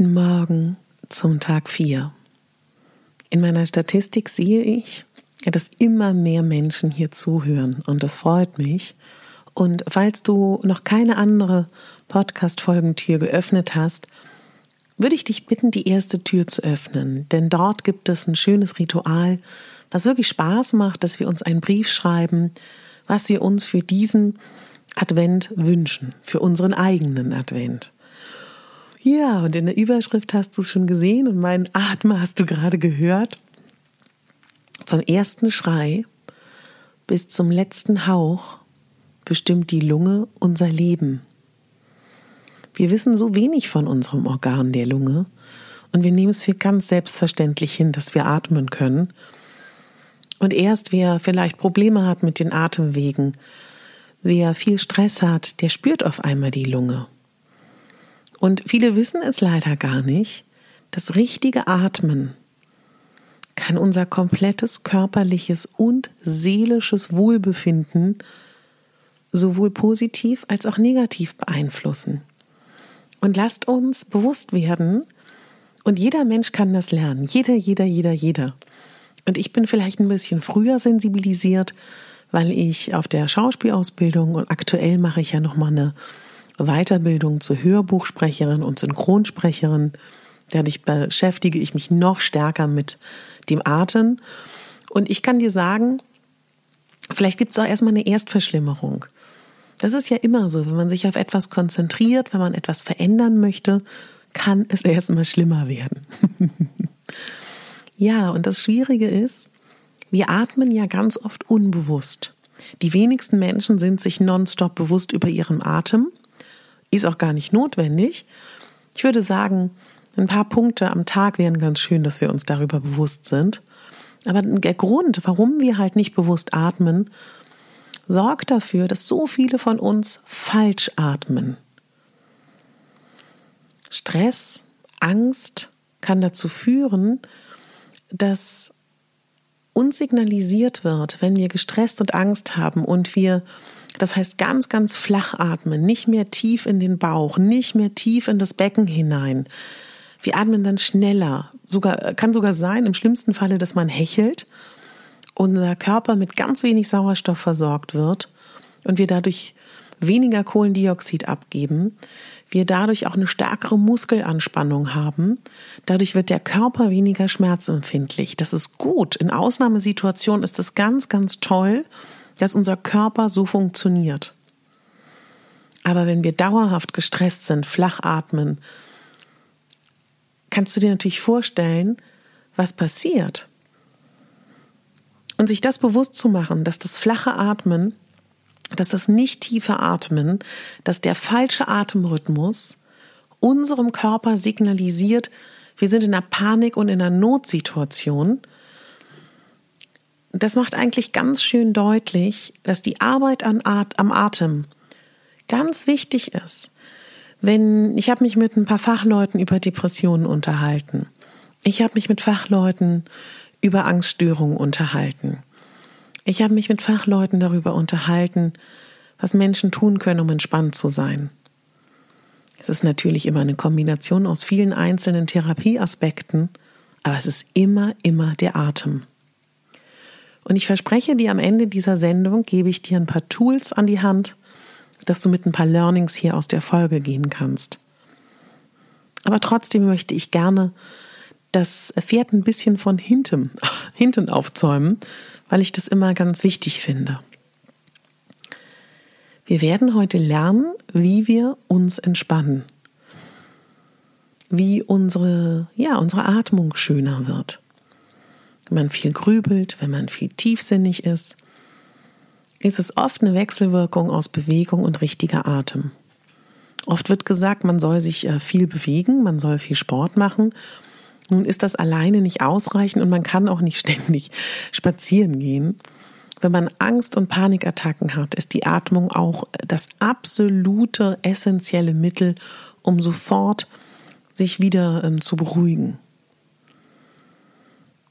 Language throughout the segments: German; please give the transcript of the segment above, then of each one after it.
Guten Morgen zum Tag 4. In meiner Statistik sehe ich, dass immer mehr Menschen hier zuhören und das freut mich. Und falls du noch keine andere Podcast-Folgentür geöffnet hast, würde ich dich bitten, die erste Tür zu öffnen, denn dort gibt es ein schönes Ritual, was wirklich Spaß macht, dass wir uns einen Brief schreiben, was wir uns für diesen Advent wünschen, für unseren eigenen Advent. Ja, und in der Überschrift hast du es schon gesehen und meinen Atmer hast du gerade gehört. Vom ersten Schrei bis zum letzten Hauch bestimmt die Lunge unser Leben. Wir wissen so wenig von unserem Organ der Lunge und wir nehmen es für ganz selbstverständlich hin, dass wir atmen können. Und erst wer vielleicht Probleme hat mit den Atemwegen, wer viel Stress hat, der spürt auf einmal die Lunge. Und viele wissen es leider gar nicht. Das richtige Atmen kann unser komplettes körperliches und seelisches Wohlbefinden sowohl positiv als auch negativ beeinflussen. Und lasst uns bewusst werden, und jeder Mensch kann das lernen, jeder, jeder, jeder, jeder. Und ich bin vielleicht ein bisschen früher sensibilisiert, weil ich auf der Schauspielausbildung und aktuell mache ich ja noch mal eine Weiterbildung zur Hörbuchsprecherin und Synchronsprecherin. Dadurch beschäftige ich mich noch stärker mit dem Atem. Und ich kann dir sagen, vielleicht gibt es auch erstmal eine Erstverschlimmerung. Das ist ja immer so, wenn man sich auf etwas konzentriert, wenn man etwas verändern möchte, kann es erstmal schlimmer werden. ja, und das Schwierige ist, wir atmen ja ganz oft unbewusst. Die wenigsten Menschen sind sich nonstop bewusst über ihren Atem. Ist auch gar nicht notwendig. Ich würde sagen, ein paar Punkte am Tag wären ganz schön, dass wir uns darüber bewusst sind. Aber der Grund, warum wir halt nicht bewusst atmen, sorgt dafür, dass so viele von uns falsch atmen. Stress, Angst kann dazu führen, dass uns signalisiert wird, wenn wir gestresst und Angst haben und wir das heißt ganz, ganz flach atmen, nicht mehr tief in den Bauch, nicht mehr tief in das Becken hinein. Wir atmen dann schneller. Sogar, kann sogar sein, im schlimmsten Falle, dass man hechelt, unser Körper mit ganz wenig Sauerstoff versorgt wird und wir dadurch weniger Kohlendioxid abgeben, wir dadurch auch eine stärkere Muskelanspannung haben. Dadurch wird der Körper weniger schmerzempfindlich. Das ist gut. In Ausnahmesituationen ist das ganz, ganz toll dass unser Körper so funktioniert. Aber wenn wir dauerhaft gestresst sind, flach atmen, kannst du dir natürlich vorstellen, was passiert. Und sich das bewusst zu machen, dass das flache Atmen, dass das nicht tiefe Atmen, dass der falsche Atemrhythmus unserem Körper signalisiert, wir sind in einer Panik und in einer Notsituation das macht eigentlich ganz schön deutlich, dass die Arbeit an At am Atem ganz wichtig ist. Wenn ich habe mich mit ein paar Fachleuten über Depressionen unterhalten. Ich habe mich mit Fachleuten über Angststörungen unterhalten. Ich habe mich mit Fachleuten darüber unterhalten, was Menschen tun können, um entspannt zu sein. Es ist natürlich immer eine Kombination aus vielen einzelnen Therapieaspekten, aber es ist immer, immer der Atem. Und ich verspreche dir, am Ende dieser Sendung gebe ich dir ein paar Tools an die Hand, dass du mit ein paar Learnings hier aus der Folge gehen kannst. Aber trotzdem möchte ich gerne das Pferd ein bisschen von hinten, hinten aufzäumen, weil ich das immer ganz wichtig finde. Wir werden heute lernen, wie wir uns entspannen. Wie unsere, ja, unsere Atmung schöner wird. Wenn man viel grübelt, wenn man viel tiefsinnig ist, ist es oft eine Wechselwirkung aus Bewegung und richtiger Atem. Oft wird gesagt, man soll sich äh, viel bewegen, man soll viel Sport machen. Nun ist das alleine nicht ausreichend und man kann auch nicht ständig spazieren gehen. Wenn man Angst und Panikattacken hat, ist die Atmung auch das absolute essentielle Mittel, um sofort sich wieder ähm, zu beruhigen.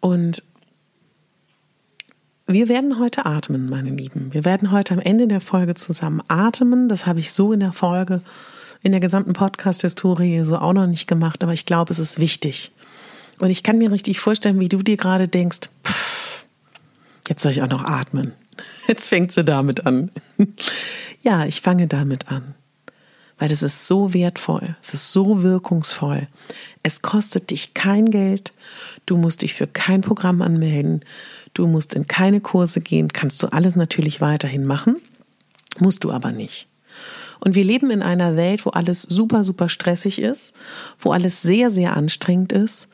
Und wir werden heute atmen, meine Lieben. Wir werden heute am Ende der Folge zusammen atmen. Das habe ich so in der Folge, in der gesamten Podcast-Historie so auch noch nicht gemacht, aber ich glaube, es ist wichtig. Und ich kann mir richtig vorstellen, wie du dir gerade denkst, pff, Jetzt soll ich auch noch atmen. Jetzt fängt sie damit an. Ja, ich fange damit an. Weil es ist so wertvoll, es ist so wirkungsvoll. Es kostet dich kein Geld, du musst dich für kein Programm anmelden, du musst in keine Kurse gehen, kannst du alles natürlich weiterhin machen, musst du aber nicht. Und wir leben in einer Welt, wo alles super, super stressig ist, wo alles sehr, sehr anstrengend ist.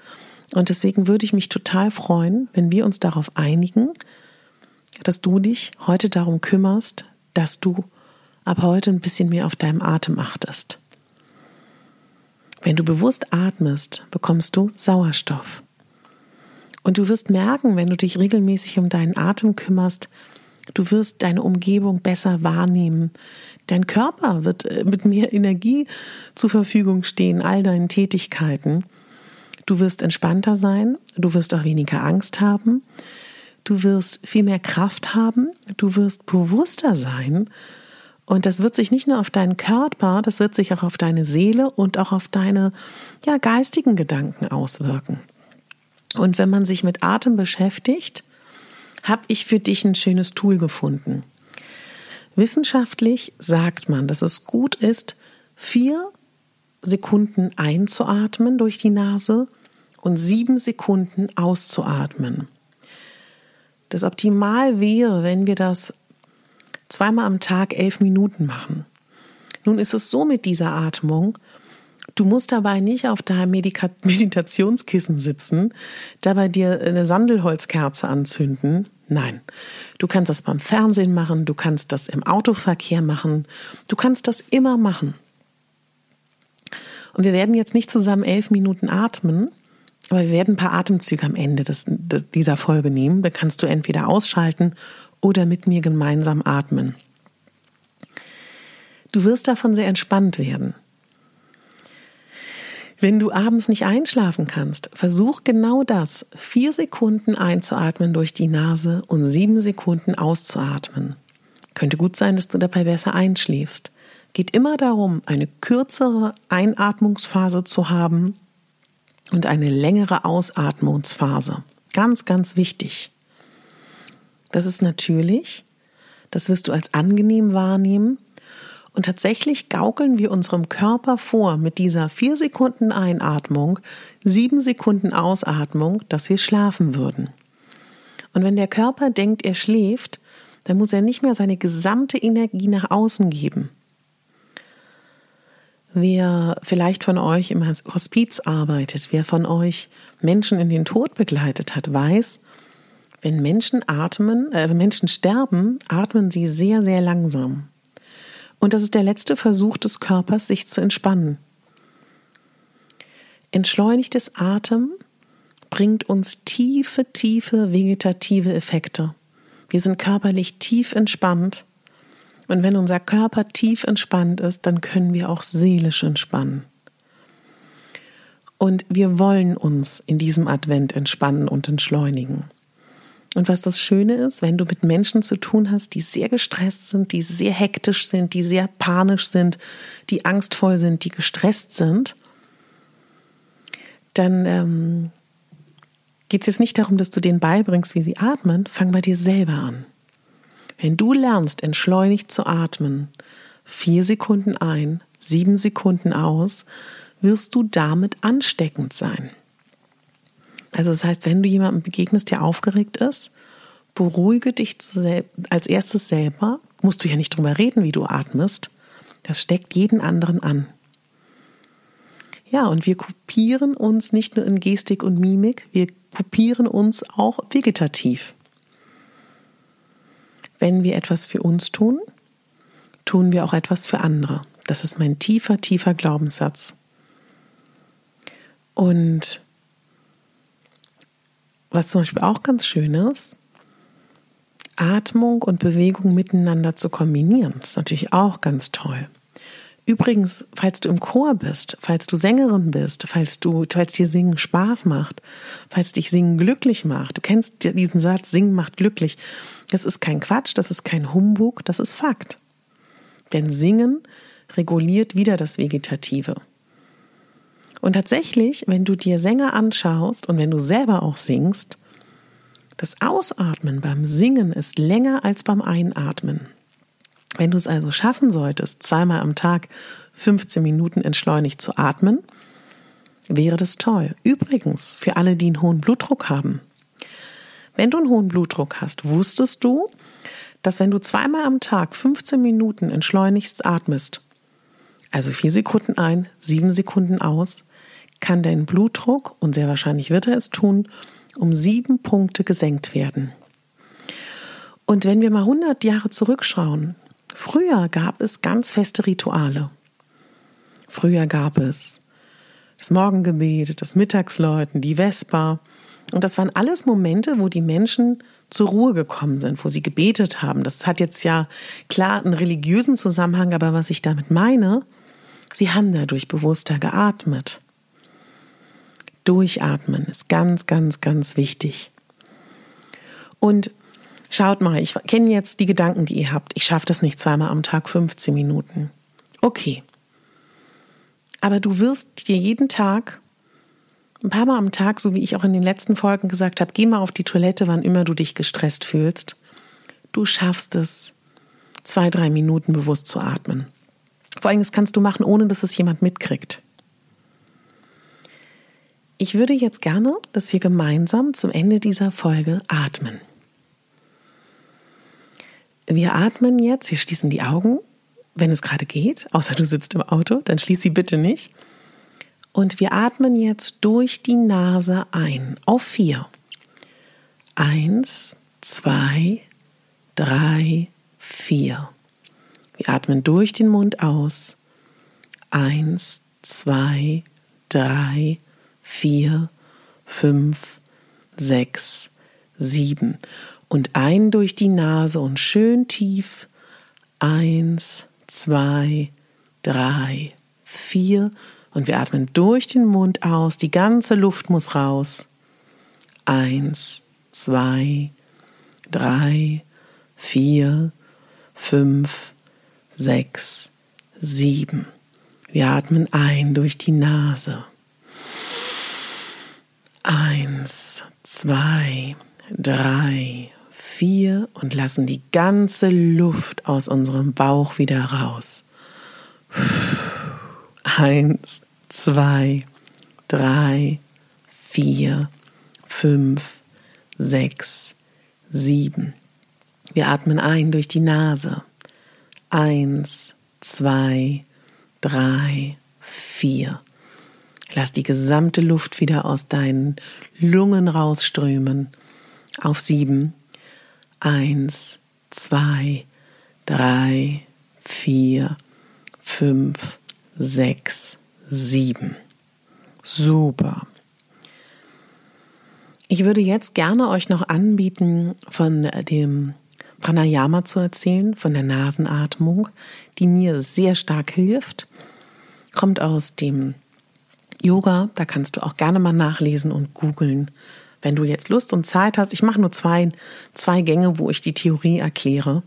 Und deswegen würde ich mich total freuen, wenn wir uns darauf einigen, dass du dich heute darum kümmerst, dass du ab heute ein bisschen mehr auf deinem Atem achtest. Wenn du bewusst atmest, bekommst du Sauerstoff. Und du wirst merken, wenn du dich regelmäßig um deinen Atem kümmerst, du wirst deine Umgebung besser wahrnehmen. Dein Körper wird äh, mit mehr Energie zur Verfügung stehen, all deinen Tätigkeiten. Du wirst entspannter sein, du wirst auch weniger Angst haben, du wirst viel mehr Kraft haben, du wirst bewusster sein. Und das wird sich nicht nur auf deinen Körper, das wird sich auch auf deine Seele und auch auf deine ja, geistigen Gedanken auswirken. Und wenn man sich mit Atem beschäftigt, habe ich für dich ein schönes Tool gefunden. Wissenschaftlich sagt man, dass es gut ist, vier Sekunden einzuatmen durch die Nase und sieben Sekunden auszuatmen das optimal wäre, wenn wir das zweimal am Tag elf Minuten machen. Nun ist es so mit dieser Atmung, du musst dabei nicht auf deinem Medika Meditationskissen sitzen, dabei dir eine Sandelholzkerze anzünden. Nein, du kannst das beim Fernsehen machen, du kannst das im Autoverkehr machen, du kannst das immer machen. Und wir werden jetzt nicht zusammen elf Minuten atmen, aber wir werden ein paar Atemzüge am Ende des, dieser Folge nehmen. Da kannst du entweder ausschalten oder mit mir gemeinsam atmen. Du wirst davon sehr entspannt werden. Wenn du abends nicht einschlafen kannst, versuch genau das, vier Sekunden einzuatmen durch die Nase und sieben Sekunden auszuatmen. Könnte gut sein, dass du dabei besser einschläfst. Geht immer darum, eine kürzere Einatmungsphase zu haben und eine längere Ausatmungsphase. Ganz, ganz wichtig. Das ist natürlich, das wirst du als angenehm wahrnehmen. Und tatsächlich gaukeln wir unserem Körper vor mit dieser vier Sekunden Einatmung, sieben Sekunden Ausatmung, dass wir schlafen würden. Und wenn der Körper denkt, er schläft, dann muss er nicht mehr seine gesamte Energie nach außen geben. Wer vielleicht von euch im Hospiz arbeitet, wer von euch Menschen in den Tod begleitet hat, weiß, wenn Menschen atmen, äh, wenn Menschen sterben, atmen sie sehr, sehr langsam. Und das ist der letzte Versuch des Körpers, sich zu entspannen. Entschleunigtes Atem bringt uns tiefe, tiefe vegetative Effekte. Wir sind körperlich tief entspannt und wenn unser Körper tief entspannt ist, dann können wir auch seelisch entspannen. Und wir wollen uns in diesem Advent entspannen und entschleunigen. Und was das Schöne ist, wenn du mit Menschen zu tun hast, die sehr gestresst sind, die sehr hektisch sind, die sehr panisch sind, die angstvoll sind, die gestresst sind, dann ähm, geht es jetzt nicht darum, dass du denen beibringst, wie sie atmen. Fang bei dir selber an. Wenn du lernst, entschleunigt zu atmen, vier Sekunden ein, sieben Sekunden aus, wirst du damit ansteckend sein. Also das heißt, wenn du jemandem begegnest, der aufgeregt ist, beruhige dich als erstes selber. Musst du ja nicht drüber reden, wie du atmest. Das steckt jeden anderen an. Ja, und wir kopieren uns nicht nur in Gestik und Mimik, wir kopieren uns auch vegetativ. Wenn wir etwas für uns tun, tun wir auch etwas für andere. Das ist mein tiefer, tiefer Glaubenssatz. Und was zum Beispiel auch ganz schön ist, Atmung und Bewegung miteinander zu kombinieren. Das ist natürlich auch ganz toll. Übrigens, falls du im Chor bist, falls du Sängerin bist, falls du, falls dir Singen Spaß macht, falls dich Singen glücklich macht, du kennst diesen Satz, Singen macht glücklich. Das ist kein Quatsch, das ist kein Humbug, das ist Fakt. Denn Singen reguliert wieder das Vegetative. Und tatsächlich, wenn du dir Sänger anschaust und wenn du selber auch singst, das Ausatmen beim Singen ist länger als beim Einatmen. Wenn du es also schaffen solltest, zweimal am Tag 15 Minuten entschleunigt zu atmen, wäre das toll. Übrigens, für alle, die einen hohen Blutdruck haben. Wenn du einen hohen Blutdruck hast, wusstest du, dass wenn du zweimal am Tag 15 Minuten entschleunigst atmest, also vier Sekunden ein, sieben Sekunden aus, kann dein Blutdruck, und sehr wahrscheinlich wird er es tun, um sieben Punkte gesenkt werden. Und wenn wir mal 100 Jahre zurückschauen, früher gab es ganz feste Rituale. Früher gab es das Morgengebet, das Mittagsläuten, die Vesper. Und das waren alles Momente, wo die Menschen zur Ruhe gekommen sind, wo sie gebetet haben. Das hat jetzt ja klar einen religiösen Zusammenhang, aber was ich damit meine, sie haben dadurch bewusster geatmet. Durchatmen ist ganz, ganz, ganz wichtig. Und schaut mal, ich kenne jetzt die Gedanken, die ihr habt. Ich schaffe das nicht zweimal am Tag 15 Minuten. Okay. Aber du wirst dir jeden Tag, ein paar Mal am Tag, so wie ich auch in den letzten Folgen gesagt habe, geh mal auf die Toilette, wann immer du dich gestresst fühlst. Du schaffst es, zwei, drei Minuten bewusst zu atmen. Vor allem, das kannst du machen, ohne dass es jemand mitkriegt. Ich würde jetzt gerne, dass wir gemeinsam zum Ende dieser Folge atmen. Wir atmen jetzt, wir schließen die Augen, wenn es gerade geht, außer du sitzt im Auto, dann schließ sie bitte nicht. Und wir atmen jetzt durch die Nase ein auf vier. Eins, zwei, drei, vier. Wir atmen durch den Mund aus. Eins, zwei, drei, vier, fünf, sechs, sieben. Und ein durch die Nase und schön tief. Eins, zwei, drei, vier. Und wir atmen durch den Mund aus. Die ganze Luft muss raus. Eins, zwei, drei, vier, fünf, sechs, sieben. Wir atmen ein durch die Nase. Eins, zwei, drei, vier und lassen die ganze Luft aus unserem Bauch wieder raus. Eins, zwei, drei, vier, fünf, sechs, sieben. Wir atmen ein durch die Nase. Eins, zwei, drei, vier. Lass die gesamte Luft wieder aus deinen Lungen rausströmen. Auf sieben. Eins, zwei, drei, vier, fünf, sechs, sieben. Super. Ich würde jetzt gerne euch noch anbieten, von dem Pranayama zu erzählen, von der Nasenatmung, die mir sehr stark hilft. Kommt aus dem Yoga, da kannst du auch gerne mal nachlesen und googeln. wenn du jetzt Lust und Zeit hast, ich mache nur zwei, zwei Gänge, wo ich die Theorie erkläre.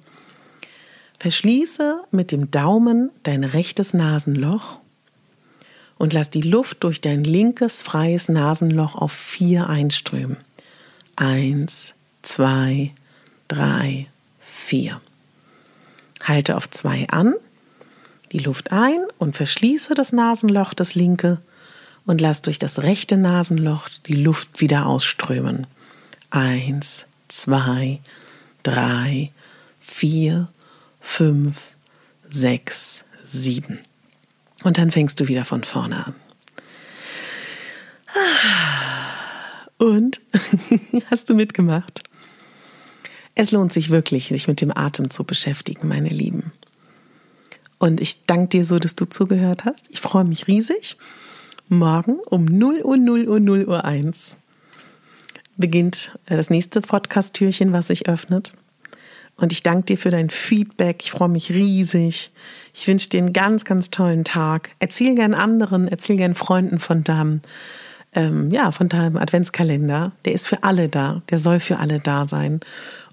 Verschließe mit dem Daumen dein rechtes Nasenloch und lass die Luft durch dein linkes freies Nasenloch auf vier einströmen. Eins, zwei, drei, vier. Halte auf zwei an, die Luft ein und verschließe das Nasenloch, das linke, und lass durch das rechte Nasenloch die Luft wieder ausströmen. Eins, zwei, drei, vier, fünf, sechs, sieben. Und dann fängst du wieder von vorne an. Und hast du mitgemacht? Es lohnt sich wirklich, sich mit dem Atem zu beschäftigen, meine Lieben. Und ich danke dir so, dass du zugehört hast. Ich freue mich riesig. Morgen um 0 Uhr 0 Uhr 0 Uhr 1 beginnt das nächste Podcast-Türchen, was sich öffnet. Und ich danke dir für dein Feedback. Ich freue mich riesig. Ich wünsche dir einen ganz, ganz tollen Tag. Erzähl gern anderen, erzähl gern Freunden von deinem, ähm, ja, von deinem Adventskalender. Der ist für alle da. Der soll für alle da sein.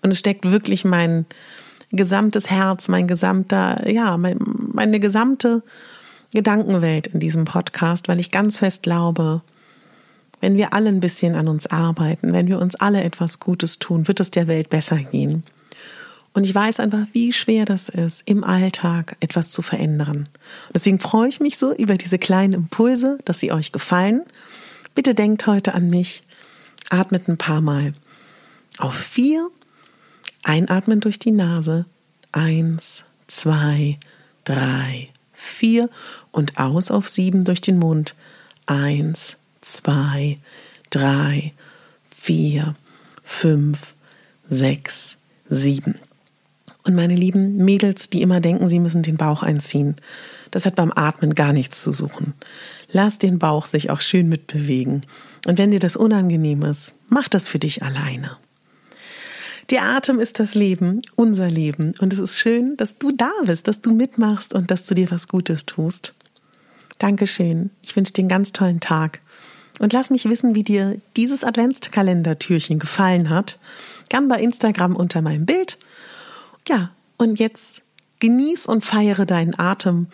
Und es steckt wirklich mein gesamtes Herz, mein gesamter, ja, mein, meine gesamte Gedankenwelt in diesem Podcast, weil ich ganz fest glaube, wenn wir alle ein bisschen an uns arbeiten, wenn wir uns alle etwas Gutes tun, wird es der Welt besser gehen. Und ich weiß einfach, wie schwer das ist, im Alltag etwas zu verändern. Deswegen freue ich mich so über diese kleinen Impulse, dass sie euch gefallen. Bitte denkt heute an mich. Atmet ein paar Mal. Auf vier. Einatmen durch die Nase. Eins, zwei, drei, vier. Und aus auf sieben durch den Mund. Eins, zwei, drei, vier, fünf, sechs, sieben. Und meine lieben Mädels, die immer denken, sie müssen den Bauch einziehen, das hat beim Atmen gar nichts zu suchen. Lass den Bauch sich auch schön mitbewegen. Und wenn dir das unangenehm ist, mach das für dich alleine. Der Atem ist das Leben, unser Leben. Und es ist schön, dass du da bist, dass du mitmachst und dass du dir was Gutes tust. Dankeschön. Ich wünsche dir einen ganz tollen Tag. Und lass mich wissen, wie dir dieses Adventskalendertürchen gefallen hat. Gern bei Instagram unter meinem Bild ja, und jetzt genieß und feiere deinen Atem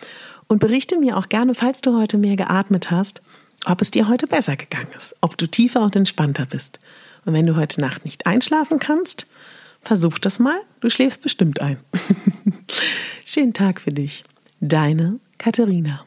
und berichte mir auch gerne, falls du heute mehr geatmet hast, ob es dir heute besser gegangen ist, ob du tiefer und entspannter bist. Und wenn du heute Nacht nicht einschlafen kannst, versuch das mal, du schläfst bestimmt ein. Schönen Tag für dich. Deine Katharina.